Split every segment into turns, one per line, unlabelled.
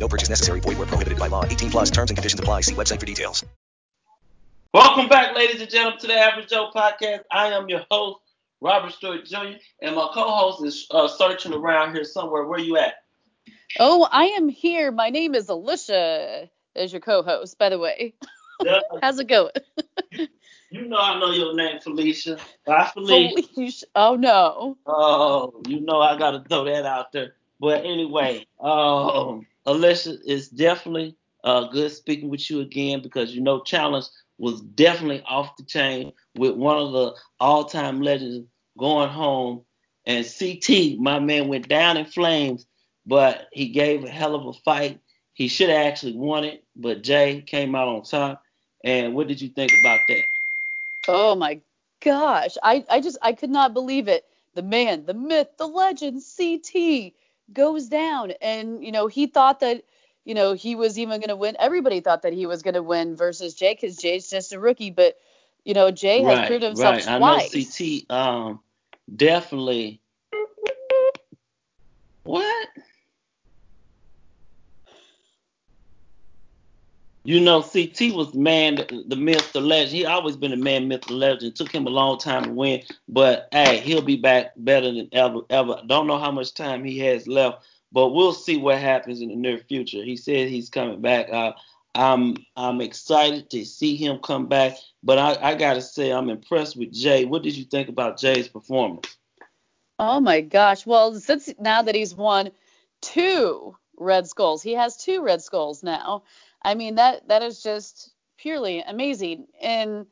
No purchase necessary. Void where prohibited by law. 18 plus terms and conditions apply. See website for details.
Welcome back, ladies and gentlemen, to the Average Joe Podcast. I am your host, Robert Stewart Jr., and my co-host is uh, searching around here somewhere. Where are you at?
Oh, I am here. My name is Alicia, as your co-host, by the way.
Yeah.
How's it going?
You know I know your name, Felicia. Bye, Felicia.
Felicia. Oh no.
Oh, you know I gotta throw that out there. But anyway, um, Alicia, it's definitely uh, good speaking with you again because you know challenge was definitely off the chain with one of the all-time legends going home, and CT, my man, went down in flames, but he gave a hell of a fight. He should have actually won it, but Jay came out on top. And what did you think about that?
Oh my gosh. I I just I could not believe it. The man, the myth, the legend, CT goes down, and you know he thought that you know he was even going to win. Everybody thought that he was going to win versus Jay because Jay's just a rookie, but you know Jay has proved himself
right.
twice.
I know CT um definitely what? You know, CT was man, the, myth, the legend. He always been a man, myth, the legend. Took him a long time to win, but hey, he'll be back better than ever, ever. Don't know how much time he has left, but we'll see what happens in the near future. He said he's coming back. Uh, I'm I'm excited to see him come back, but I, I gotta say I'm impressed with Jay. What did you think about Jay's performance?
Oh my gosh. Well, since now that he's won two Red Skulls, he has two Red Skulls now. I mean that that is just purely amazing. And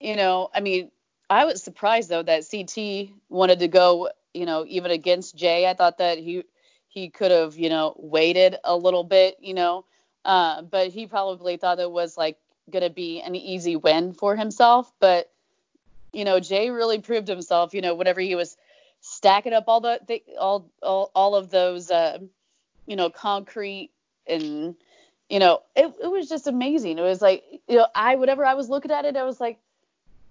you know, I mean, I was surprised though that CT wanted to go, you know, even against Jay. I thought that he he could have, you know, waited a little bit, you know. Uh, but he probably thought it was like gonna be an easy win for himself. But you know, Jay really proved himself. You know, whenever he was stacking up all the, the all, all all of those, uh, you know, concrete and you know, it, it was just amazing. It was like, you know, I whenever I was looking at it, I was like,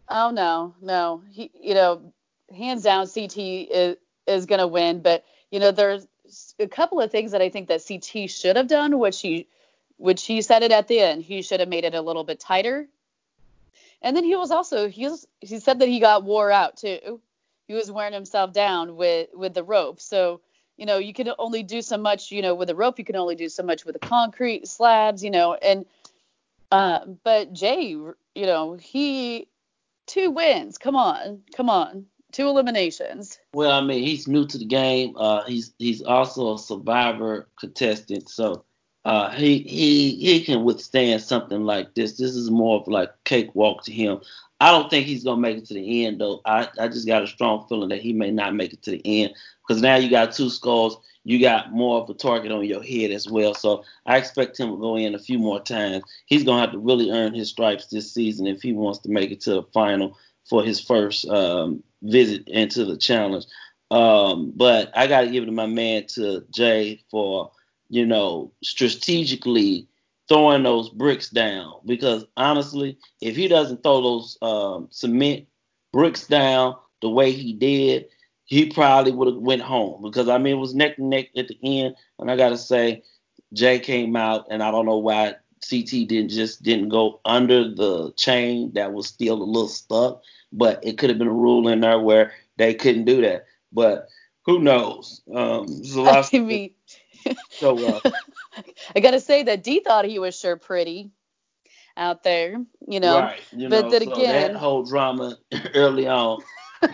oh no, no, he, you know, hands down, CT is is gonna win. But you know, there's a couple of things that I think that CT should have done, which he, which he said it at the end. He should have made it a little bit tighter. And then he was also he was he said that he got wore out too. He was wearing himself down with with the rope. So you know you can only do so much. You know with a rope you can only do so much with the concrete slabs. You know and uh, but Jay, you know he two wins. Come on, come on, two eliminations.
Well, I mean, he's new to the game. Uh, he's he's also a survivor contestant, so uh, he he he can withstand something like this. This is more of like cakewalk to him. I don't think he's gonna make it to the end though. I, I just got a strong feeling that he may not make it to the end because now you got two skulls. You got more of a target on your head as well. So I expect him to go in a few more times. He's gonna have to really earn his stripes this season if he wants to make it to the final for his first um, visit into the challenge. Um, but I got to give it to my man to Jay for you know strategically throwing those bricks down because honestly, if he doesn't throw those um, cement bricks down the way he did, he probably would have went home because I mean it was neck and neck at the end, and I gotta say, Jay came out, and I don't know why CT didn't just didn't go under the chain that was still a little stuck, but it could have been a rule in there where they couldn't do that. But who knows? Um, there's a lot
I mean,
so uh,
I gotta say that Dee thought he was sure pretty out there, you know.
right, you
but
know,
then
so
again-
that whole drama early on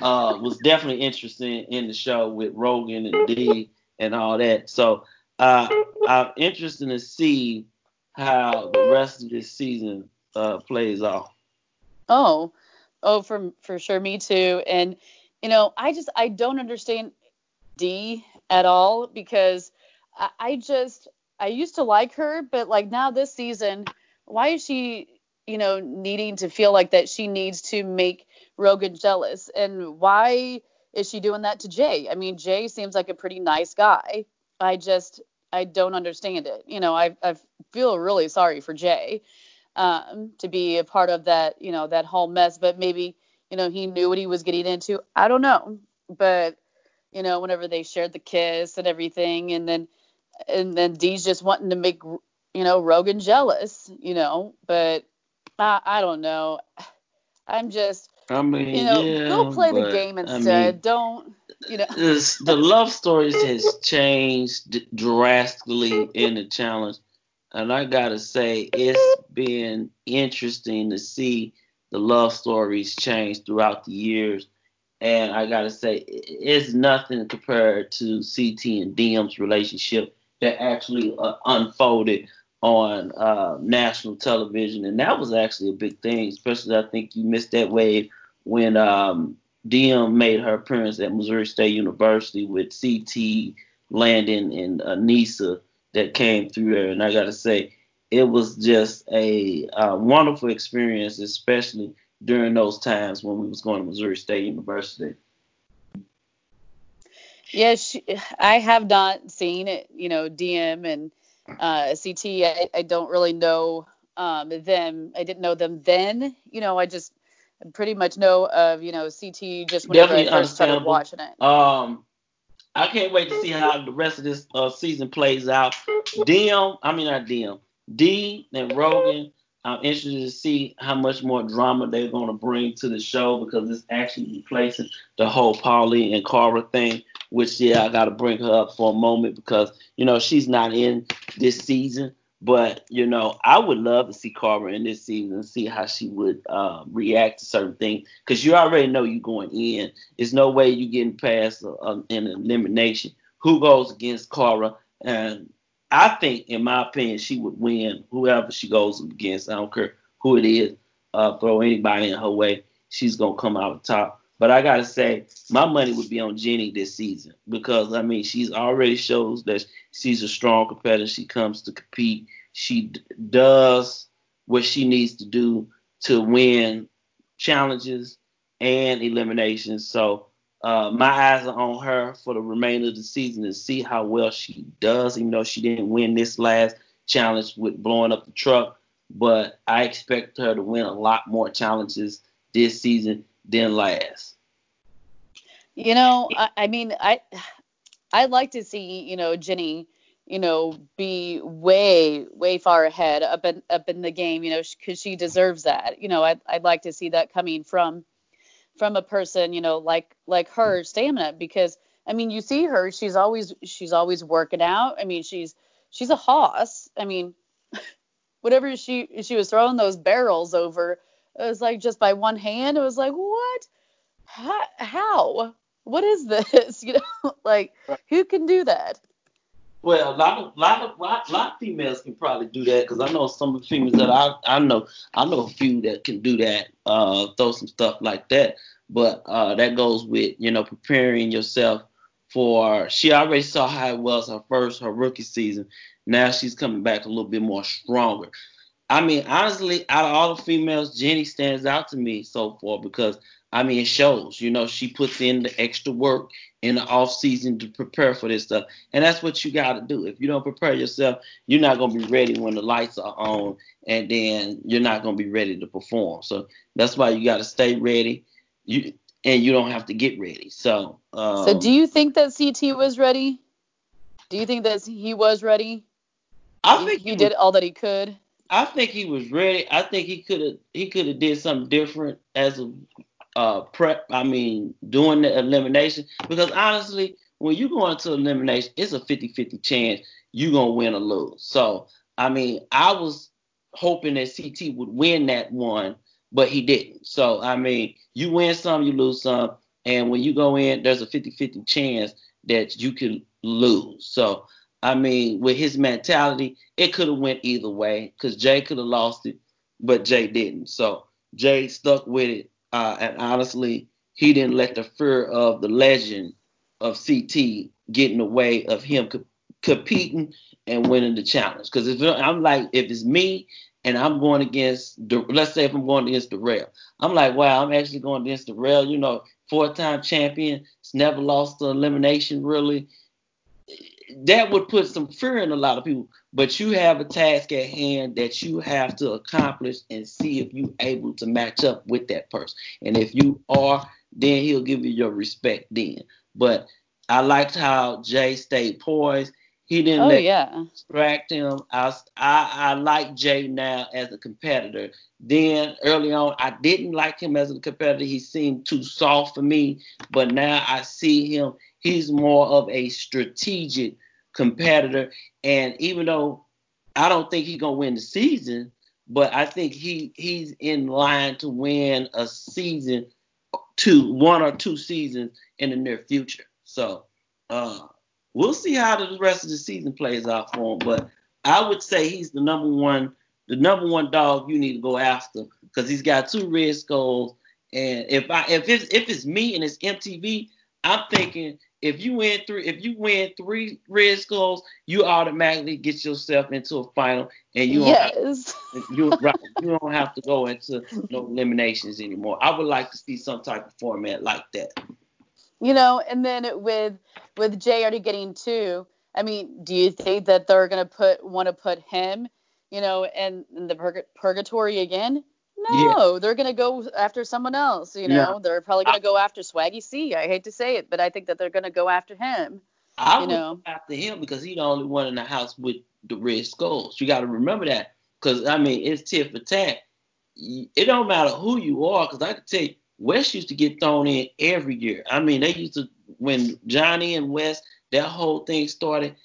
uh, was definitely interesting in the show with Rogan and Dee and all that. So uh, I'm interested to see how the rest of this season uh, plays off.
Oh, oh, for for sure, me too. And you know, I just I don't understand D at all because I, just I used to like her, but like now this season, why is she you know, needing to feel like that she needs to make Rogan jealous. And why is she doing that to Jay? I mean, Jay seems like a pretty nice guy. I just I don't understand it. You know, I I feel really sorry for Jay um, to be a part of that, you know, that whole mess. But maybe, you know, he knew what he was getting into. I don't know. But, you know, whenever they shared the kiss and everything, and then and then Dee's just wanting to make, you know, Rogan jealous, you know. But I I don't know. I'm just
I mean,
you know,
yeah,
go play the game
I
instead.
mean,
don't you know
this, the love stories has changed drastically in the challenge, and I gotta say it's been interesting to see the love stories change throughout the years. And I gotta say, it's nothing compared to CT and Diem's relationship that actually uh, unfolded on uh, national television, and that was actually a big thing. Especially, I think you missed that wave when um, Diem made her appearance at Missouri State University with CT, Landon, and Nisa that came through there. And I got to say, it was just a uh, wonderful experience, especially during those times when we was going to Missouri State University.
Yeah, she, I have not seen it, you know, Diem and uh, CT. I, I don't really know um, them. I didn't know them then. You know, I just pretty much know of, you know, CT just whenever
Definitely
I first started watching it.
Um, I can't wait to see how the rest of this uh, season plays out. Diem, I mean not Diem, Dee and Rogan. I'm interested to see how much more drama they're going to bring to the show because it's actually replacing the whole Paulie and Cara thing. Which yeah, I got to bring her up for a moment because you know she's not in this season, but you know I would love to see Cara in this season and see how she would uh, react to certain things because you already know you're going in. There's no way you're getting past an elimination. Who goes against Cara? And I think, in my opinion, she would win whoever she goes against. I don't care who it is. Uh, throw anybody in her way, she's gonna come out top. But I gotta say, my money would be on Jenny this season because I mean she's already shows that she's a strong competitor. She comes to compete. She d- does what she needs to do to win challenges and eliminations. So uh, my eyes are on her for the remainder of the season to see how well she does, even though she didn't win this last challenge with blowing up the truck. But I expect her to win a lot more challenges this season than last.
You know, I, I mean, I I'd like to see, you know, Jenny, you know, be way way far ahead up in up in the game, you know, because she deserves that. You know, I'd I'd like to see that coming from from a person, you know, like like her stamina because I mean, you see her, she's always she's always working out. I mean, she's she's a hoss. I mean, whatever she she was throwing those barrels over, it was like just by one hand. It was like, what? How? how? What is this? You know, like who can do that?
Well, a lot of lot of lot, lot of females can probably do that because I know some of the females that I I know I know a few that can do that, uh, throw some stuff like that. But uh, that goes with you know preparing yourself for. She already saw how it was her first her rookie season. Now she's coming back a little bit more stronger. I mean, honestly, out of all the females, Jenny stands out to me so far because I mean it shows. You know, she puts in the extra work in the off season to prepare for this stuff, and that's what you got to do. If you don't prepare yourself, you're not gonna be ready when the lights are on, and then you're not gonna be ready to perform. So that's why you got to stay ready. You and you don't have to get ready. So. Um,
So do you think that CT was ready? Do you think that he was ready?
I
He,
think
he
he
did
was-
all that he could.
I think he was ready. I think he could have he could have did something different as a uh, prep. I mean, doing the elimination because honestly, when you go into elimination, it's a 50-50 chance you're gonna win or lose. So I mean, I was hoping that CT would win that one, but he didn't. So I mean, you win some, you lose some, and when you go in, there's a 50-50 chance that you can lose. So I mean, with his mentality, it could have went either way because Jay could have lost it, but Jay didn't. So Jay stuck with it, uh, and honestly, he didn't let the fear of the legend of CT get in the way of him co- competing and winning the challenge. Because if I'm like, if it's me and I'm going against the let's say if I'm going against the rail, I'm like, wow, I'm actually going against the rail. you know, four time champion, it's never lost to elimination really. That would put some fear in a lot of people. But you have a task at hand that you have to accomplish and see if you're able to match up with that person. And if you are, then he'll give you your respect then. But I liked how Jay stayed poised. He didn't
oh,
let
yeah.
distract him. I, I I like Jay now as a competitor. Then early on, I didn't like him as a competitor. He seemed too soft for me. But now I see him. He's more of a strategic competitor. And even though I don't think he's gonna win the season, but I think he he's in line to win a season, two one or two seasons in the near future. So uh, we'll see how the rest of the season plays out for him. But I would say he's the number one, the number one dog you need to go after because he's got two red skulls. And if I if it's if it's me and it's MTV, I'm thinking if you win three if you win three red skulls, you automatically get yourself into a final and you
yes.
don't have, you right, you don't have to go into no eliminations anymore. I would like to see some type of format like that.
You know, and then with with Jay already getting two, I mean, do you think that they're gonna put want to put him, you know, in, in the purg- purgatory again? No, yeah. they're gonna go after someone else. You know, yeah. they're probably gonna I, go after Swaggy C. I hate to say it, but I think that they're gonna go after him.
I
you
would
know?
after him because he's the only one in the house with the red skulls. You got to remember that because I mean it's tit for tat. It don't matter who you are because I can tell you Wes used to get thrown in every year. I mean, they used to when Johnny and Wes that whole thing started.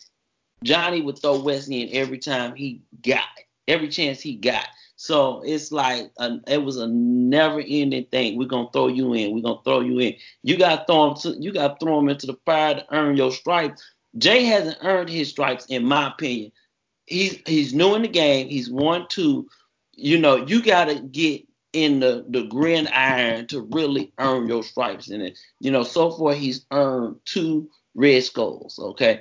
Johnny would throw Wes in every time he got every chance he got. So it's like a, it was a never-ending thing. We're gonna throw you in. We're gonna throw you in. You got throw him. To, you got throw him into the fire to earn your stripes. Jay hasn't earned his stripes, in my opinion. He's he's new in the game. He's one two. You know, you got to get in the the gridiron to really earn your stripes in it. You know, so far he's earned two red skulls. Okay,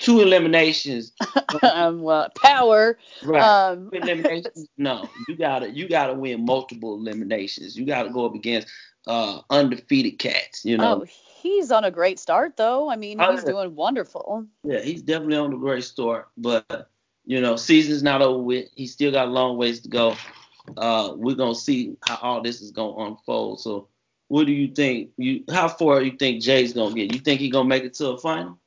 two eliminations.
um, well, power.
Right.
Um,
eliminations. No, you gotta you gotta win multiple eliminations. You gotta go up against uh, undefeated cats. You know.
Oh, he's on a great start though. I mean, he's doing wonderful.
Yeah, he's definitely on a great start, but you know, season's not over with. He's still got a long ways to go uh, we're gonna see how all this is gonna unfold. So, what do you think? You how far do you think Jay's gonna get? You think he's gonna make it to a final?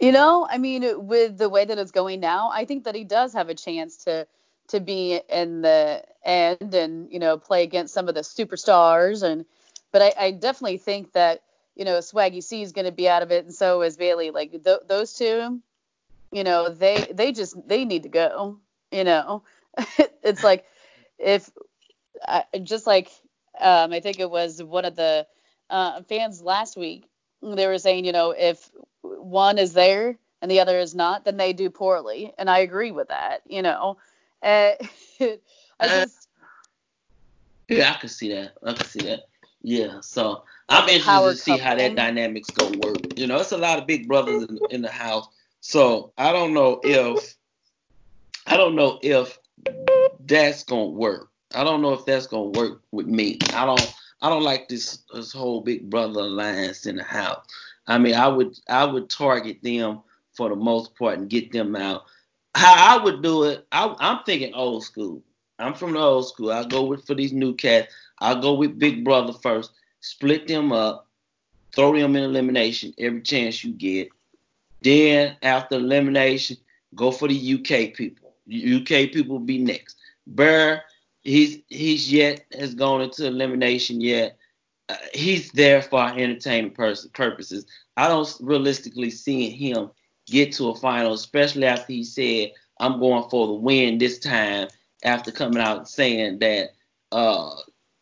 You know, I mean, with the way that it's going now, I think that he does have a chance to to be in the end and you know play against some of the superstars. And but I, I definitely think that you know Swaggy C is going to be out of it and so is Bailey. Like th- those two you know they they just they need to go you know. It's like if uh, just like um, I think it was one of the uh, fans last week, they were saying, you know, if one is there and the other is not, then they do poorly, and I agree with that. You know, uh, I uh, just
yeah, I can see that. I can see that. Yeah, so I'm interested to see couple. how that dynamics go work. You know, it's a lot of big brothers in, in the house, so I don't know if I don't know if that's gonna work. I don't know if that's gonna work with me. I don't I don't like this this whole big brother alliance in the house. I mean, I would I would target them for the most part and get them out. How I would do it, I, I'm thinking old school. I'm from the old school. I go with for these new cats. I go with Big Brother first, split them up, throw them in elimination every chance you get. Then after elimination, go for the UK people. UK people be next. Burr, he's he's yet has gone into elimination yet. Uh, he's there for entertainment purposes. I don't realistically see him get to a final, especially after he said, "I'm going for the win this time." After coming out saying that uh,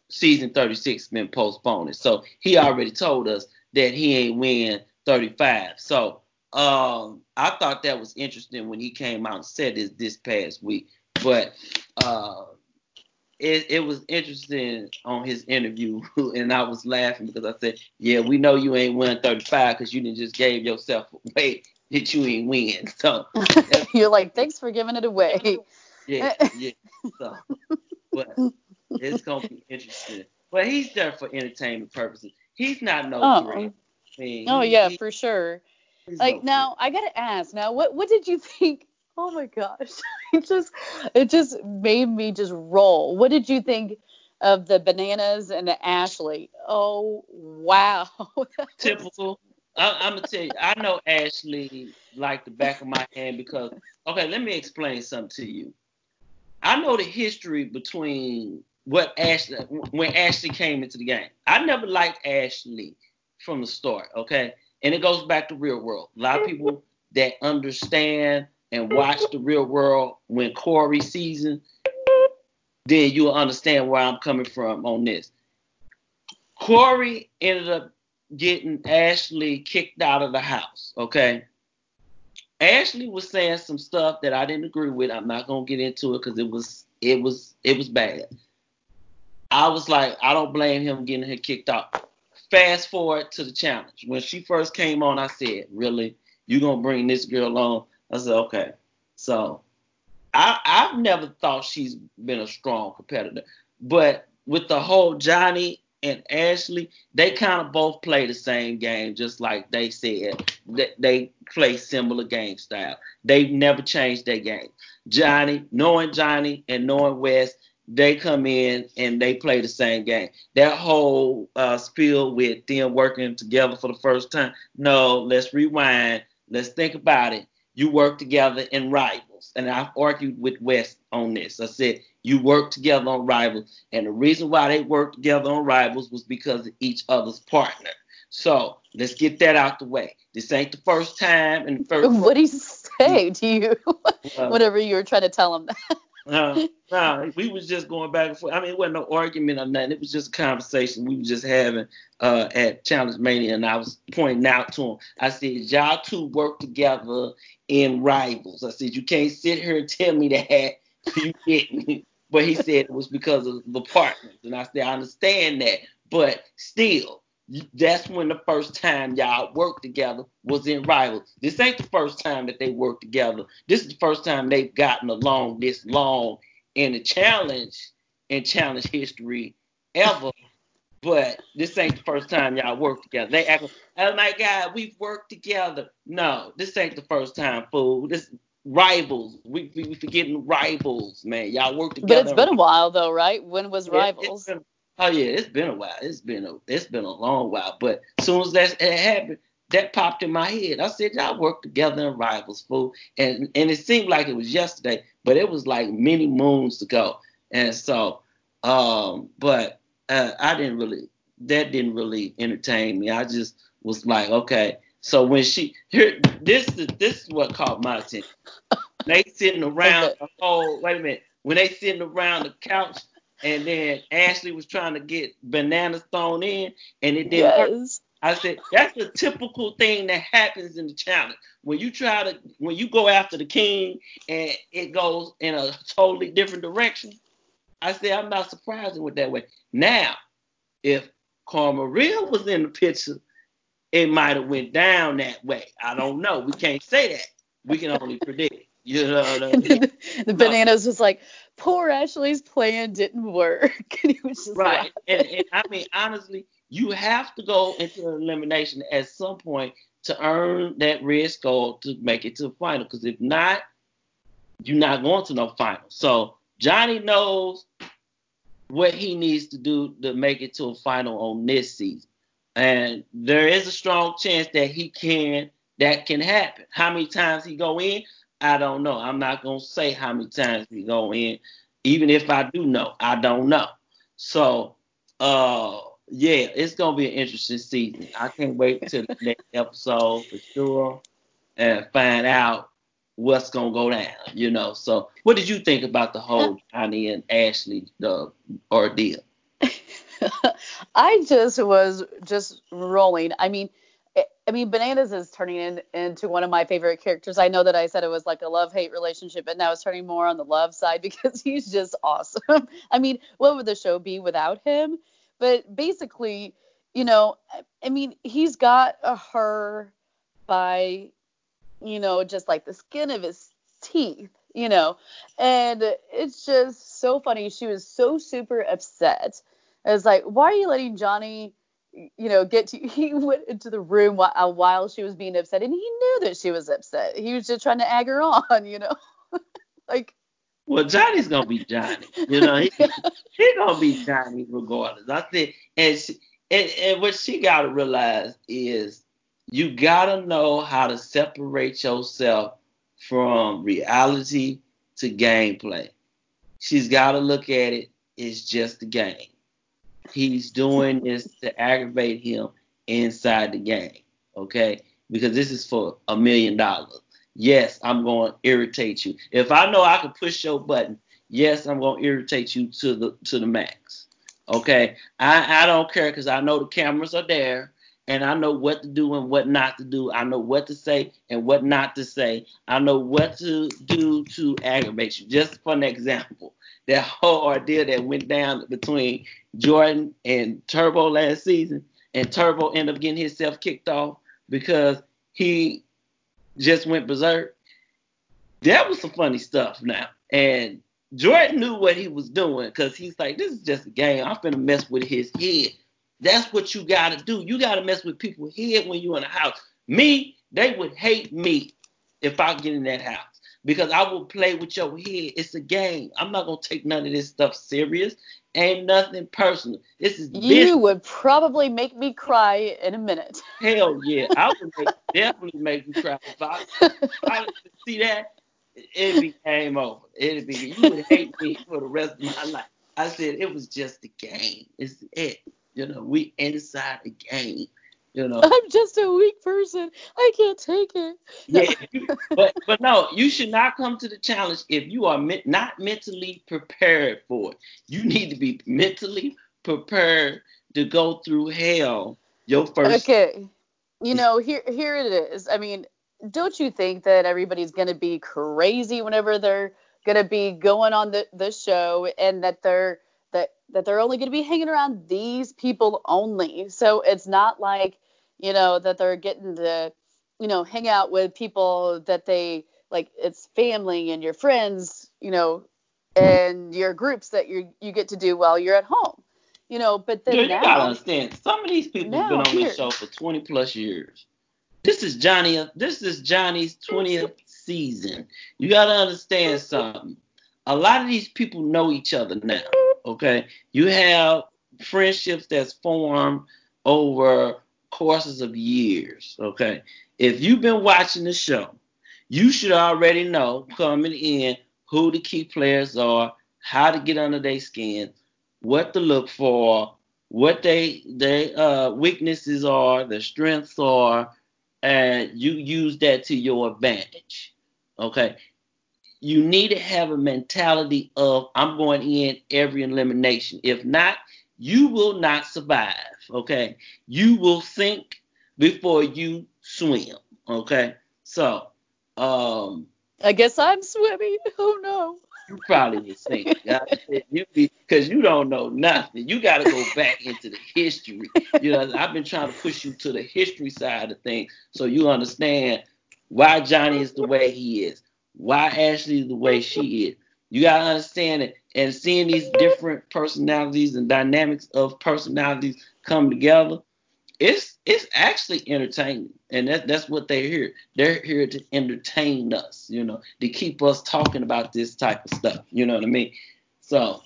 season 36 has been postponed, so he already told us that he ain't win 35. So um, I thought that was interesting when he came out and said this this past week. But uh, it, it was interesting on his interview, and I was laughing because I said, "Yeah, we know you ain't win 35 because you didn't just gave yourself away that you ain't win." So
you're like, "Thanks for giving it away."
Yeah, yeah. So, but it's gonna be interesting. But he's there for entertainment purposes. He's not no
Oh.
threat. I mean,
Oh yeah,
he-
for sure. Like
no
now, I gotta ask. Now, what what did you think? Oh my gosh, it just it just made me just roll. What did you think of the bananas and the Ashley? Oh wow.
typical. I, I'm gonna tell you, I know Ashley like the back of my hand because okay, let me explain something to you. I know the history between what Ashley when Ashley came into the game. I never liked Ashley from the start, okay? And it goes back to real world. A lot of people that understand and watch the real world when Corey season, then you'll understand where I'm coming from on this. Corey ended up getting Ashley kicked out of the house, okay? Ashley was saying some stuff that I didn't agree with. I'm not gonna get into it because it was it was it was bad. I was like, I don't blame him getting her kicked out. Fast forward to the challenge. When she first came on, I said, Really? You gonna bring this girl on? I said, Okay. So I I've never thought she's been a strong competitor. But with the whole Johnny and Ashley, they kind of both play the same game, just like they said. They, they play similar game style. They've never changed their game. Johnny, knowing Johnny and knowing Wes, they come in and they play the same game. That whole uh, spiel with them working together for the first time. No, let's rewind. Let's think about it. You work together in rivals, and I've argued with Wes on this. I said you work together on rivals, and the reason why they worked together on rivals was because of each other's partner. So let's get that out the way. This ain't the first time, and the first.
what did he say to you? Whatever you were trying to tell him.
No, we was just going back and forth. I mean, it wasn't no argument or nothing. It was just a conversation we was just having uh, at Challenge Mania, and I was pointing out to him. I said, y'all two work together in rivals. I said, you can't sit here and tell me that you didn't. But he said it was because of the partners, and I said, I understand that, but still. That's when the first time y'all worked together was in rivals. This ain't the first time that they worked together. This is the first time they've gotten along this long in the challenge in challenge history ever. But this ain't the first time y'all worked together. They act, oh my God, we've worked together. No, this ain't the first time, fool. This rivals. We we, we forgetting rivals, man. Y'all worked together.
But it's been a while though, right? When was Rivals?
been- oh yeah, it's been a while. It's been a it's been a long while. But as soon as that it happened, that popped in my head. I said, y'all work together in rivals, fool. And and it seemed like it was yesterday, but it was like many moons ago. And so, um, but uh, I didn't really that didn't really entertain me. I just was like, okay. So when she here, this is this is what caught my attention. They sitting around the whole. Wait a minute. When they sitting around the couch, and then Ashley was trying to get bananas thrown in, and it didn't work. I said that's the typical thing that happens in the challenge. When you try to, when you go after the king and it goes in a totally different direction. I said I'm not surprised with that way. Now, if Cara Maria was in the picture, it might have went down that way. I don't know. We can't say that. We can only predict. You know what I mean?
the, the bananas was like, poor Ashley's plan didn't work. and he was just
Right. And, and I mean, honestly, you have to go into elimination at some point to earn that red skull to make it to the final. Because if not, you're not going to no final. So Johnny knows what he needs to do to make it to a final on this season. And there is a strong chance that he can that can happen. How many times he go in, I don't know. I'm not gonna say how many times we go in. Even if I do know, I don't know. So uh yeah, it's gonna be an interesting season. I can't wait till the next episode for sure and find out what's gonna go down, you know. So what did you think about the whole Johnny and Ashley the ordeal?
I just was just rolling. I mean, I- mean, Bananas is turning in, into one of my favorite characters. I know that I said it was like a love hate relationship, but now it's turning more on the love side because he's just awesome. I mean, what would the show be without him? But basically, you know, I- I mean, he's got a her by, you know, just like the skin of his teeth. you know. And it's just so funny. She was so super upset. It's like, why are you letting Johnny, you know, get to? He went into the room while, uh, while she was being upset, and he knew that she was upset. He was just trying to egg her on, you know, like.
Well, Johnny's gonna be Johnny, you know. He, yeah. he gonna be Johnny regardless. I think, and she, and, and what she gotta realize is you gotta know how to separate yourself from reality to gameplay. She's gotta look at it. It's just a game. He's doing this to aggravate him inside the game. Okay? Because this is for a million dollars. Yes, I'm going to irritate you. If I know I can push your button, yes, I'm going to irritate you to the to the max. Okay? I, I don't care because I know the cameras are there and I know what to do and what not to do. I know what to say and what not to say. I know what to do to aggravate you. Just for an example, that whole ordeal that went down between Jordan and Turbo last season, and Turbo ended up getting himself kicked off because he just went berserk. That was some funny stuff now. And Jordan knew what he was doing because he's like, this is just a game. I'm finna mess with his head. That's what you gotta do. You gotta mess with people's head when you're in the house. Me, they would hate me if I get in that house because I will play with your head. It's a game. I'm not gonna take none of this stuff serious. Ain't nothing personal. This is
you business. would probably make me cry in a minute.
Hell yeah, I would make, definitely make you cry. If I, if I see that, it'd be game over. It'd be you would hate me for the rest of my life. I said it was just a game. It's it. You know, we inside the game. You know,
I'm just a weak person. I can't take it.
Yeah, but but no, you should not come to the challenge if you are me- not mentally prepared for it. You need to be mentally prepared to go through hell. Your first.
Okay, you know here here it is. I mean, don't you think that everybody's gonna be crazy whenever they're gonna be going on the the show and that they're that they're only going to be hanging around these people only. So it's not like you know, that they're getting to, you know, hang out with people that they like it's family and your friends, you know, and your groups that you you get to do while you're at home. You know, but then
yeah, you
now,
gotta understand, some of these people have been on here, this show for 20 plus years. This is Johnny. This is Johnny's 20th season. You gotta understand something. A lot of these people know each other now. Okay, you have friendships that's formed over courses of years. Okay. If you've been watching the show, you should already know coming in who the key players are, how to get under their skin, what to look for, what they they uh, weaknesses are, their strengths are, and you use that to your advantage. Okay. You need to have a mentality of I'm going in every elimination. If not, you will not survive. Okay, you will sink before you swim. Okay, so um,
I guess I'm swimming. Oh no.
You probably sink. you because you don't know nothing. You got to go back into the history. You know, I've been trying to push you to the history side of things so you understand why Johnny is the way he is, why Ashley the way she is. You gotta understand it and seeing these different personalities and dynamics of personalities come together, it's it's actually entertaining. And that, that's what they're here. They're here to entertain us, you know, to keep us talking about this type of stuff. You know what I mean? So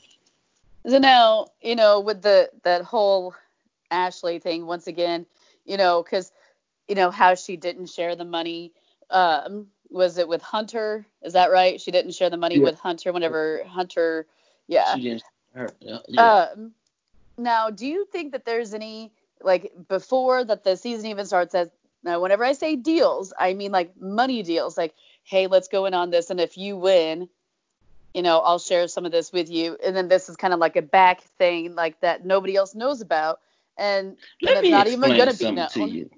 So now, you know, with the that whole Ashley thing once again, you know, because you know how she didn't share the money um, was it with Hunter? Is that right? She didn't share the money yeah. with Hunter whenever Hunter, yeah. She didn't. Her, yeah. Um, now, do you think that there's any like before that the season even starts? As now, whenever I say deals, I mean like money deals. Like, hey, let's go in on this, and if you win, you know, I'll share some of this with you. And then this is kind of like a back thing, like that nobody else knows about, and, and it's not even
going to be known.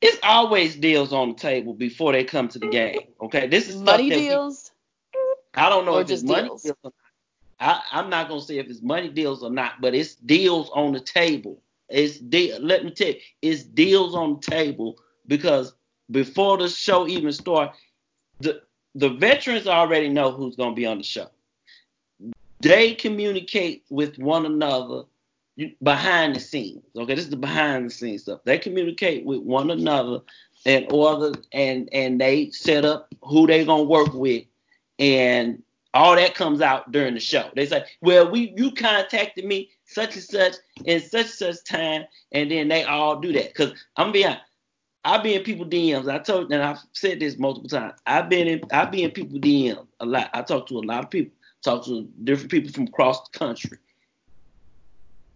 It's always deals on the table before they come to the game. Okay, this is
money deals.
We, I don't know or if it's money deals. deals or not. I, am not gonna say if it's money deals or not, but it's deals on the table. It's de- let me tell you, it's deals on the table because before the show even start, the the veterans already know who's going to be on the show. They communicate with one another behind the scenes. Okay, this is the behind the scenes stuff. They communicate with one another and order and and they set up who they gonna work with and all that comes out during the show. They say, well, we you contacted me such and such in such and such time, and then they all do that. Cause I'm being I be in people DMs. I told and I've said this multiple times. I've been in I be in people DMs a lot. I talk to a lot of people, talk to different people from across the country.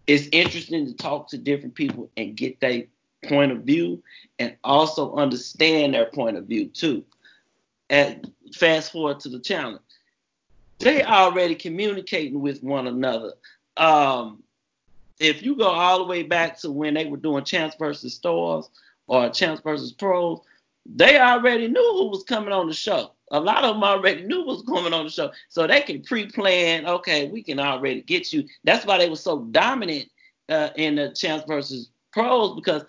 It's interesting to talk to different people and get their point of view and also understand their point of view too. And fast forward to the challenge. They already communicating with one another. Um, if you go all the way back to when they were doing Champs versus Stars or Champs versus Pros, they already knew who was coming on the show. A lot of them already knew what was coming on the show, so they can pre-plan. Okay, we can already get you. That's why they were so dominant uh, in the Champs versus Pros because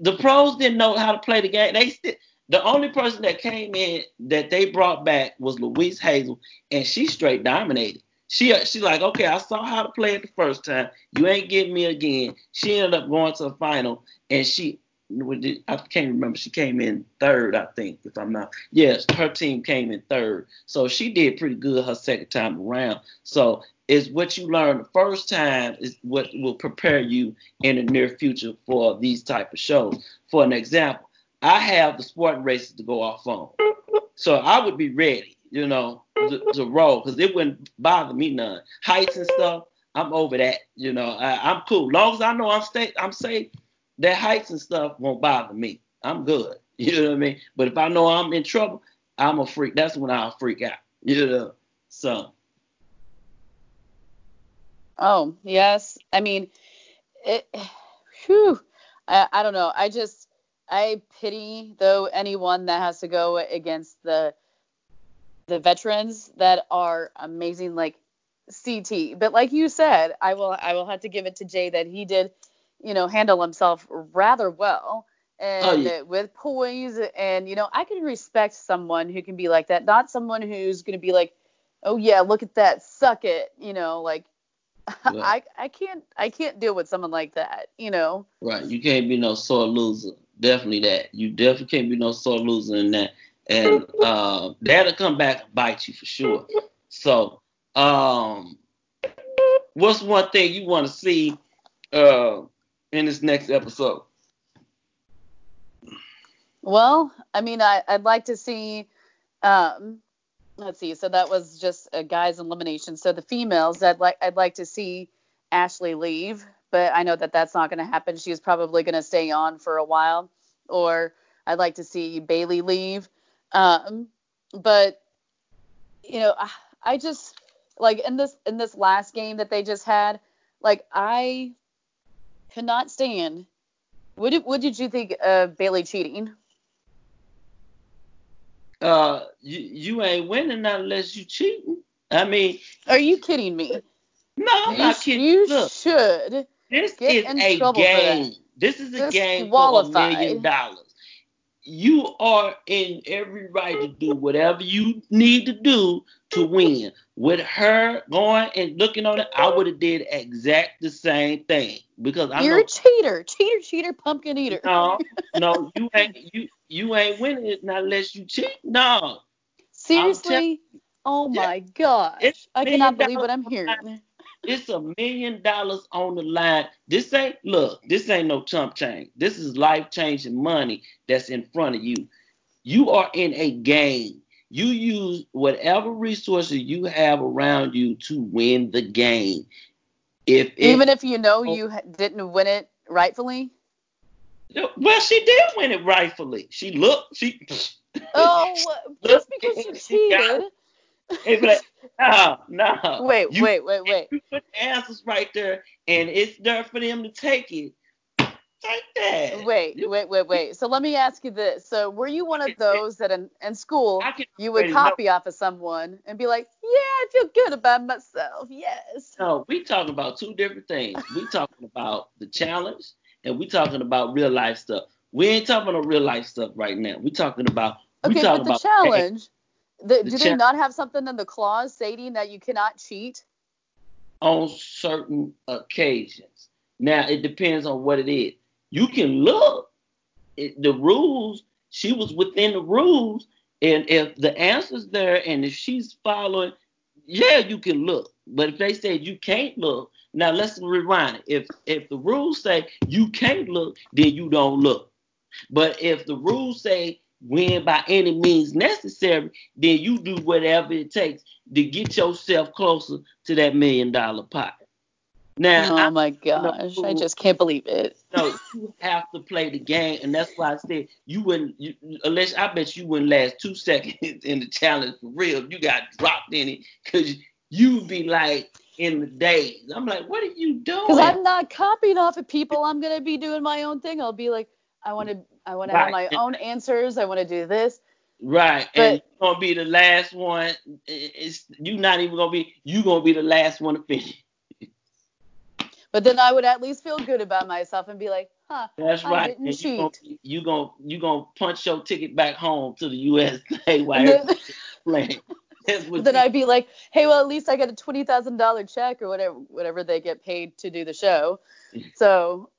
the pros didn't know how to play the game. They still the only person that came in that they brought back was Louise Hazel, and she straight dominated. She she like, okay, I saw how to play it the first time. You ain't getting me again. She ended up going to the final, and she I can't remember. She came in third, I think, if I'm not. Yes, her team came in third, so she did pretty good her second time around. So is what you learn the first time is what will prepare you in the near future for these type of shows. For an example, I have the Spartan races to go off on, so I would be ready, you know, to, to roll because it wouldn't bother me none. Heights and stuff, I'm over that, you know. I, am cool, long as I know I'm stay, I'm safe. That heights and stuff won't bother me. I'm good, you know what I mean. But if I know I'm in trouble, I'm a freak. That's when I'll freak out, you know. So
Oh, yes. I mean, it, whew, I, I don't know. I just, I pity though anyone that has to go against the the veterans that are amazing like CT. But like you said, I will I will have to give it to Jay that he did, you know, handle himself rather well and oh, yeah. with poise and you know, I can respect someone who can be like that, not someone who's going to be like, "Oh yeah, look at that, suck it," you know, like I I can't I can't deal with someone like that, you know.
Right. You can't be no sore loser. Definitely that. You definitely can't be no sore loser in that. And uh, that'll come back and bite you for sure. So, um, what's one thing you want to see uh, in this next episode?
Well, I mean, I, I'd like to see um, let's see. So that was just a guys elimination. So the females, I'd like I'd like to see Ashley leave, but I know that that's not going to happen. She's probably going to stay on for a while. Or I'd like to see Bailey leave. Um, but you know, I, I just like in this in this last game that they just had, like I could not stand. What did what did you think of Bailey cheating?
uh, you, you ain't winning unless you cheating. I mean,
are you kidding me?
No, I'm you, not kidding.
You Look, should.
This is a game. This is a game for a million dollars. You are in every right to do whatever you need to do to win. With her going and looking on it, I would have did exact the same thing because I
you're
know,
a cheater, cheater, cheater, pumpkin eater.
No, no, you ain't you you ain't winning it not unless you cheat. No.
Seriously? Oh my gosh. I cannot believe what I'm hearing.
It's a million dollars on the line. This ain't look, this ain't no chump change. This is life changing money that's in front of you. You are in a game. You use whatever resources you have around you to win the game. If
even if you know oh. you didn't win it rightfully.
Well, she did win it rightfully. She looked. She.
Oh, just because she cheated.
It's like, no, no.
Wait, you, wait, wait, wait.
You put the answers right there, and it's there for them to take it. That.
Wait, wait, wait, wait. So let me ask you this. So were you one of those that in, in school you would copy off of someone and be like, yeah, I feel good about myself. Yes.
No, we talking about two different things. We talking about the challenge and we talking about real life stuff. We ain't talking about real life stuff right now. We talking about
okay,
we talking
but the
about
challenge. The, the do they not have something in the clause stating that you cannot cheat?
On certain occasions. Now it depends on what it is. You can look. It, the rules. She was within the rules, and if the answer's there, and if she's following, yeah, you can look. But if they say you can't look, now let's rewind it. If if the rules say you can't look, then you don't look. But if the rules say when by any means necessary, then you do whatever it takes to get yourself closer to that million dollar pot.
Now, oh I, my gosh, I just can't believe it.
No, you have to play the game, and that's why I said you wouldn't. You, unless I bet you wouldn't last two seconds in the challenge for real. You got dropped in it because you'd be like in the days. I'm like, what are you doing?
Because I'm not copying off of people. I'm gonna be doing my own thing. I'll be like, I want to, I want to have my own answers. I want to do this.
Right, but, and you're gonna be the last one. It's you're not even gonna be. You're gonna be the last one to finish.
But then I would at least feel good about myself and be like, huh,
That's
I
right.
didn't
and
cheat.
You gonna you gonna punch your ticket back home to the USA while then, playing.
then I'd be like, hey, well at least I got a twenty thousand dollar check or whatever whatever they get paid to do the show. So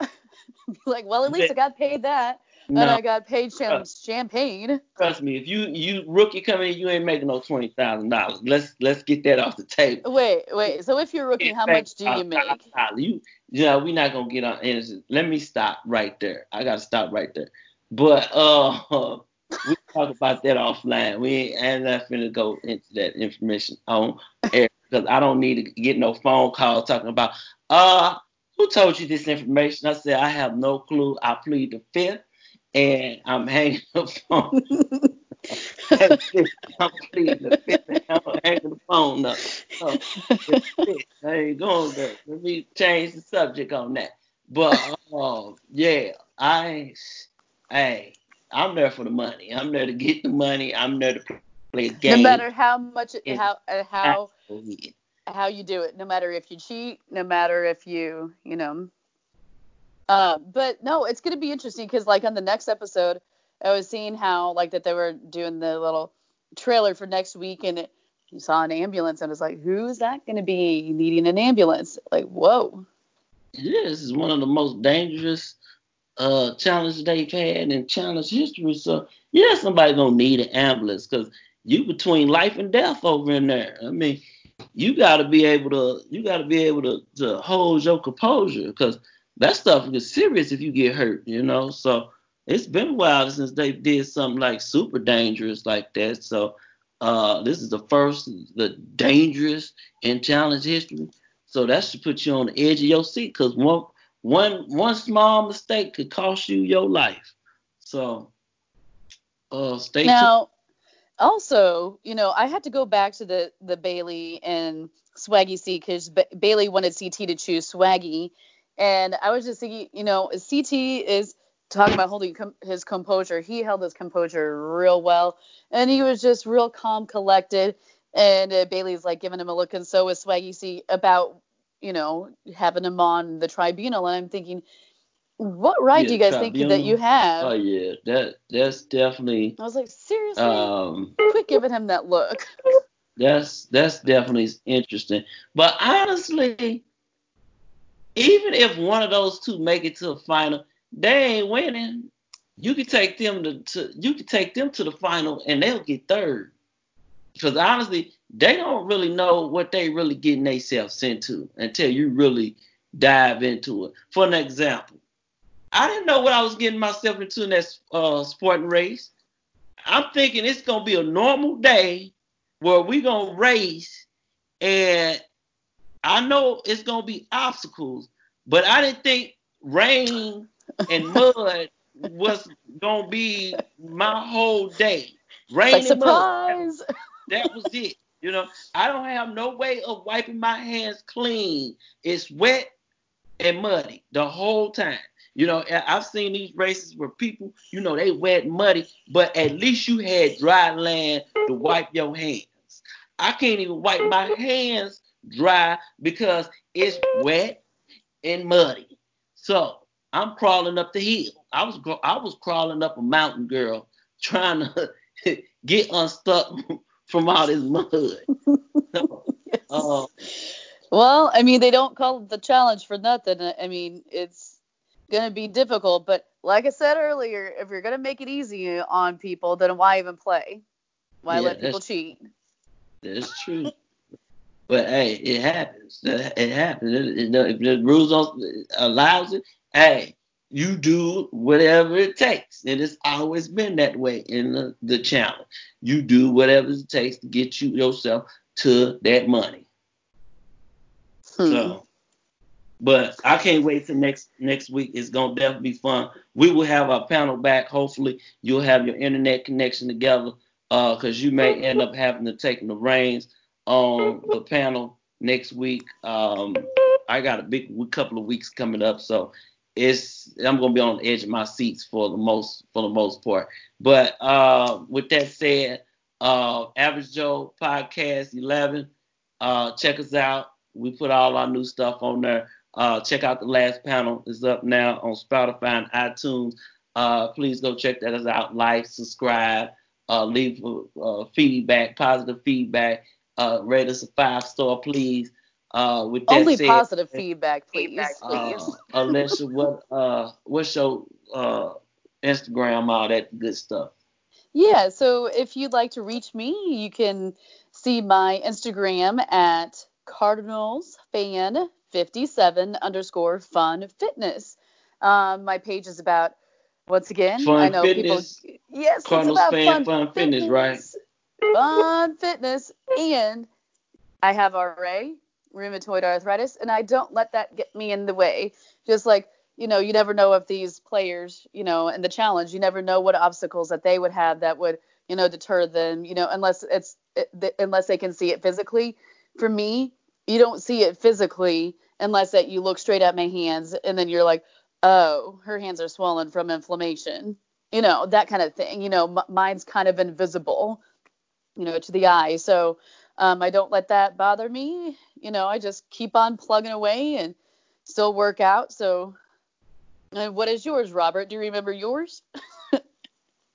like, well at least I got paid that. No. And I got paid champagne.
Trust me, if you you rookie coming in, you ain't making no twenty thousand dollars. Let's let's get that off the table.
Wait, wait. So if you're rookie, how much do you make?
You, yeah, we're not gonna get on innocent. Let me stop right there. I gotta stop right there. But uh, we talk about that offline. We ain't, not finna go into that information on air because I don't need to get no phone call talking about uh who told you this information. I said I have no clue. I plead the fifth and I'm hanging the phone. I'm pleading the fifth I'm hanging the phone up. So, I ain't going there. Let me change the subject on that. But uh, yeah, I, hey, I'm there for the money. I'm there to get the money. I'm there to play a game.
No matter how much, how uh, how how you do it. No matter if you cheat. No matter if you, you know, uh, but no, it's gonna be interesting because like on the next episode, I was seeing how like that they were doing the little trailer for next week and it, you saw an ambulance and I was like, who's that gonna be needing an ambulance? Like, whoa.
Yeah, this is one of the most dangerous uh challenges they've had in challenge history. So yeah, somebody gonna need an ambulance because you between life and death over in there. I mean, you got to be able to you got to be able to to hold your composure because that stuff is serious if you get hurt, you know. So it's been a while since they did something like super dangerous like that. So uh, this is the first, the dangerous in challenge history. So that should put you on the edge of your seat because one one one small mistake could cost you your life. So uh, stay
now. Tuned. Also, you know, I had to go back to the the Bailey and Swaggy C because ba- Bailey wanted CT to choose Swaggy, and I was just thinking, you know, CT is talking about holding com- his composure. He held his composure real well, and he was just real calm, collected. And uh, Bailey's like giving him a look, and so was Swaggy C about, you know, having him on the tribunal. And I'm thinking, what right yeah, do you guys tribunal? think that you have?
Oh yeah, that that's definitely.
I was like, seriously, um, quit giving him that look.
That's that's definitely interesting. But honestly, even if one of those two make it to the final, they ain't winning. You could take them to, to you could take them to the final and they'll get third. Because honestly, they don't really know what they really getting themselves into until you really dive into it. For an example, I didn't know what I was getting myself into in that uh, Spartan race. I'm thinking it's gonna be a normal day where we gonna race and I know it's gonna be obstacles, but I didn't think rain and mud was gonna be my whole day. Rain
like,
and
surprise.
mud. That, that was it. You know, I don't have no way of wiping my hands clean. It's wet and muddy the whole time. You know, I've seen these races where people, you know, they wet and muddy, but at least you had dry land to wipe your hands. I can't even wipe my hands dry because it's wet and muddy. So I'm crawling up the hill. I was I was crawling up a mountain, girl, trying to get unstuck from all this mud. so,
Yes.
uh,
Well, I mean, they don't call it the challenge for nothing. I mean, it's going to be difficult, but like I said earlier, if you're going to make it easy on people, then why even play? Why
Yeah,
let people cheat?
that's true. But hey, it happens. It happens. It- it- if the rules don't allows it, hey, you do whatever it takes. And it's always been that way in the, the challenge. You do whatever it takes to get you yourself to that money.
Hmm.
So, but I can't wait till next next week. It's gonna definitely be fun. We will have our panel back. Hopefully, you'll have your internet connection together. Uh, cause you may end up having to take the reins on the panel next week. Um, I got a big couple of weeks coming up, so it's I'm gonna be on the edge of my seats for the most for the most part. But uh, with that said, uh, Average Joe Podcast 11. Uh, check us out. We put all our new stuff on there. Uh, check out the last panel. It's up now on Spotify and iTunes. Uh, please go check that out. Like, subscribe, uh, leave feedback, positive feedback. Uh, rate us a five star, please. Uh, with that
Only
said,
positive feedback, please.
uh, Alicia, what uh, what's your uh, Instagram, all that good stuff?
Yeah, so if you'd like to reach me, you can see my Instagram at Cardinals fan 57 underscore fun fitness. Um, my page is about once again,
Fun
I know
fitness,
people yes,
Cardinals
it's about
fan,
fun,
fun fitness, right?
Fun fitness and I have RA, rheumatoid arthritis, and I don't let that get me in the way. Just like you know, you never know if these players, you know, and the challenge, you never know what obstacles that they would have that would, you know, deter them, you know, unless it's it, unless they can see it physically. For me, you don't see it physically unless that you look straight at my hands and then you're like, oh, her hands are swollen from inflammation, you know, that kind of thing. You know, m- mine's kind of invisible, you know, to the eye. So um, I don't let that bother me. You know, I just keep on plugging away and still work out. So and what is yours, Robert? Do you remember yours?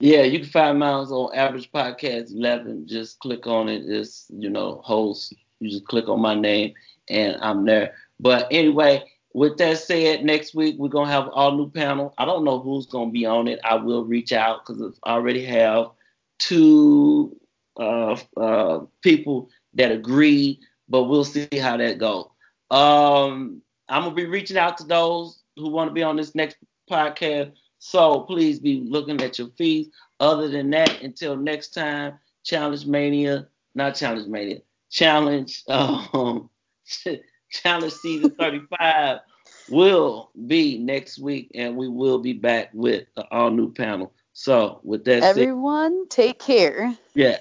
Yeah, you can find mine on Average Podcast 11. Just click on it. It's, you know, host. You just click on my name and I'm there. But anyway, with that said, next week we're to have all new panel. I don't know who's to be on it. I will reach out because I already have two uh, uh, people that agree, but we'll see how that goes. Um, I'm going to be reaching out to those who want to be on this next podcast. So please be looking at your fees. Other than that, until next time, Challenge Mania, not Challenge Mania, Challenge, um, Challenge Season 35 will be next week, and we will be back with an all new panel. So with that said,
Everyone, take care.
yes,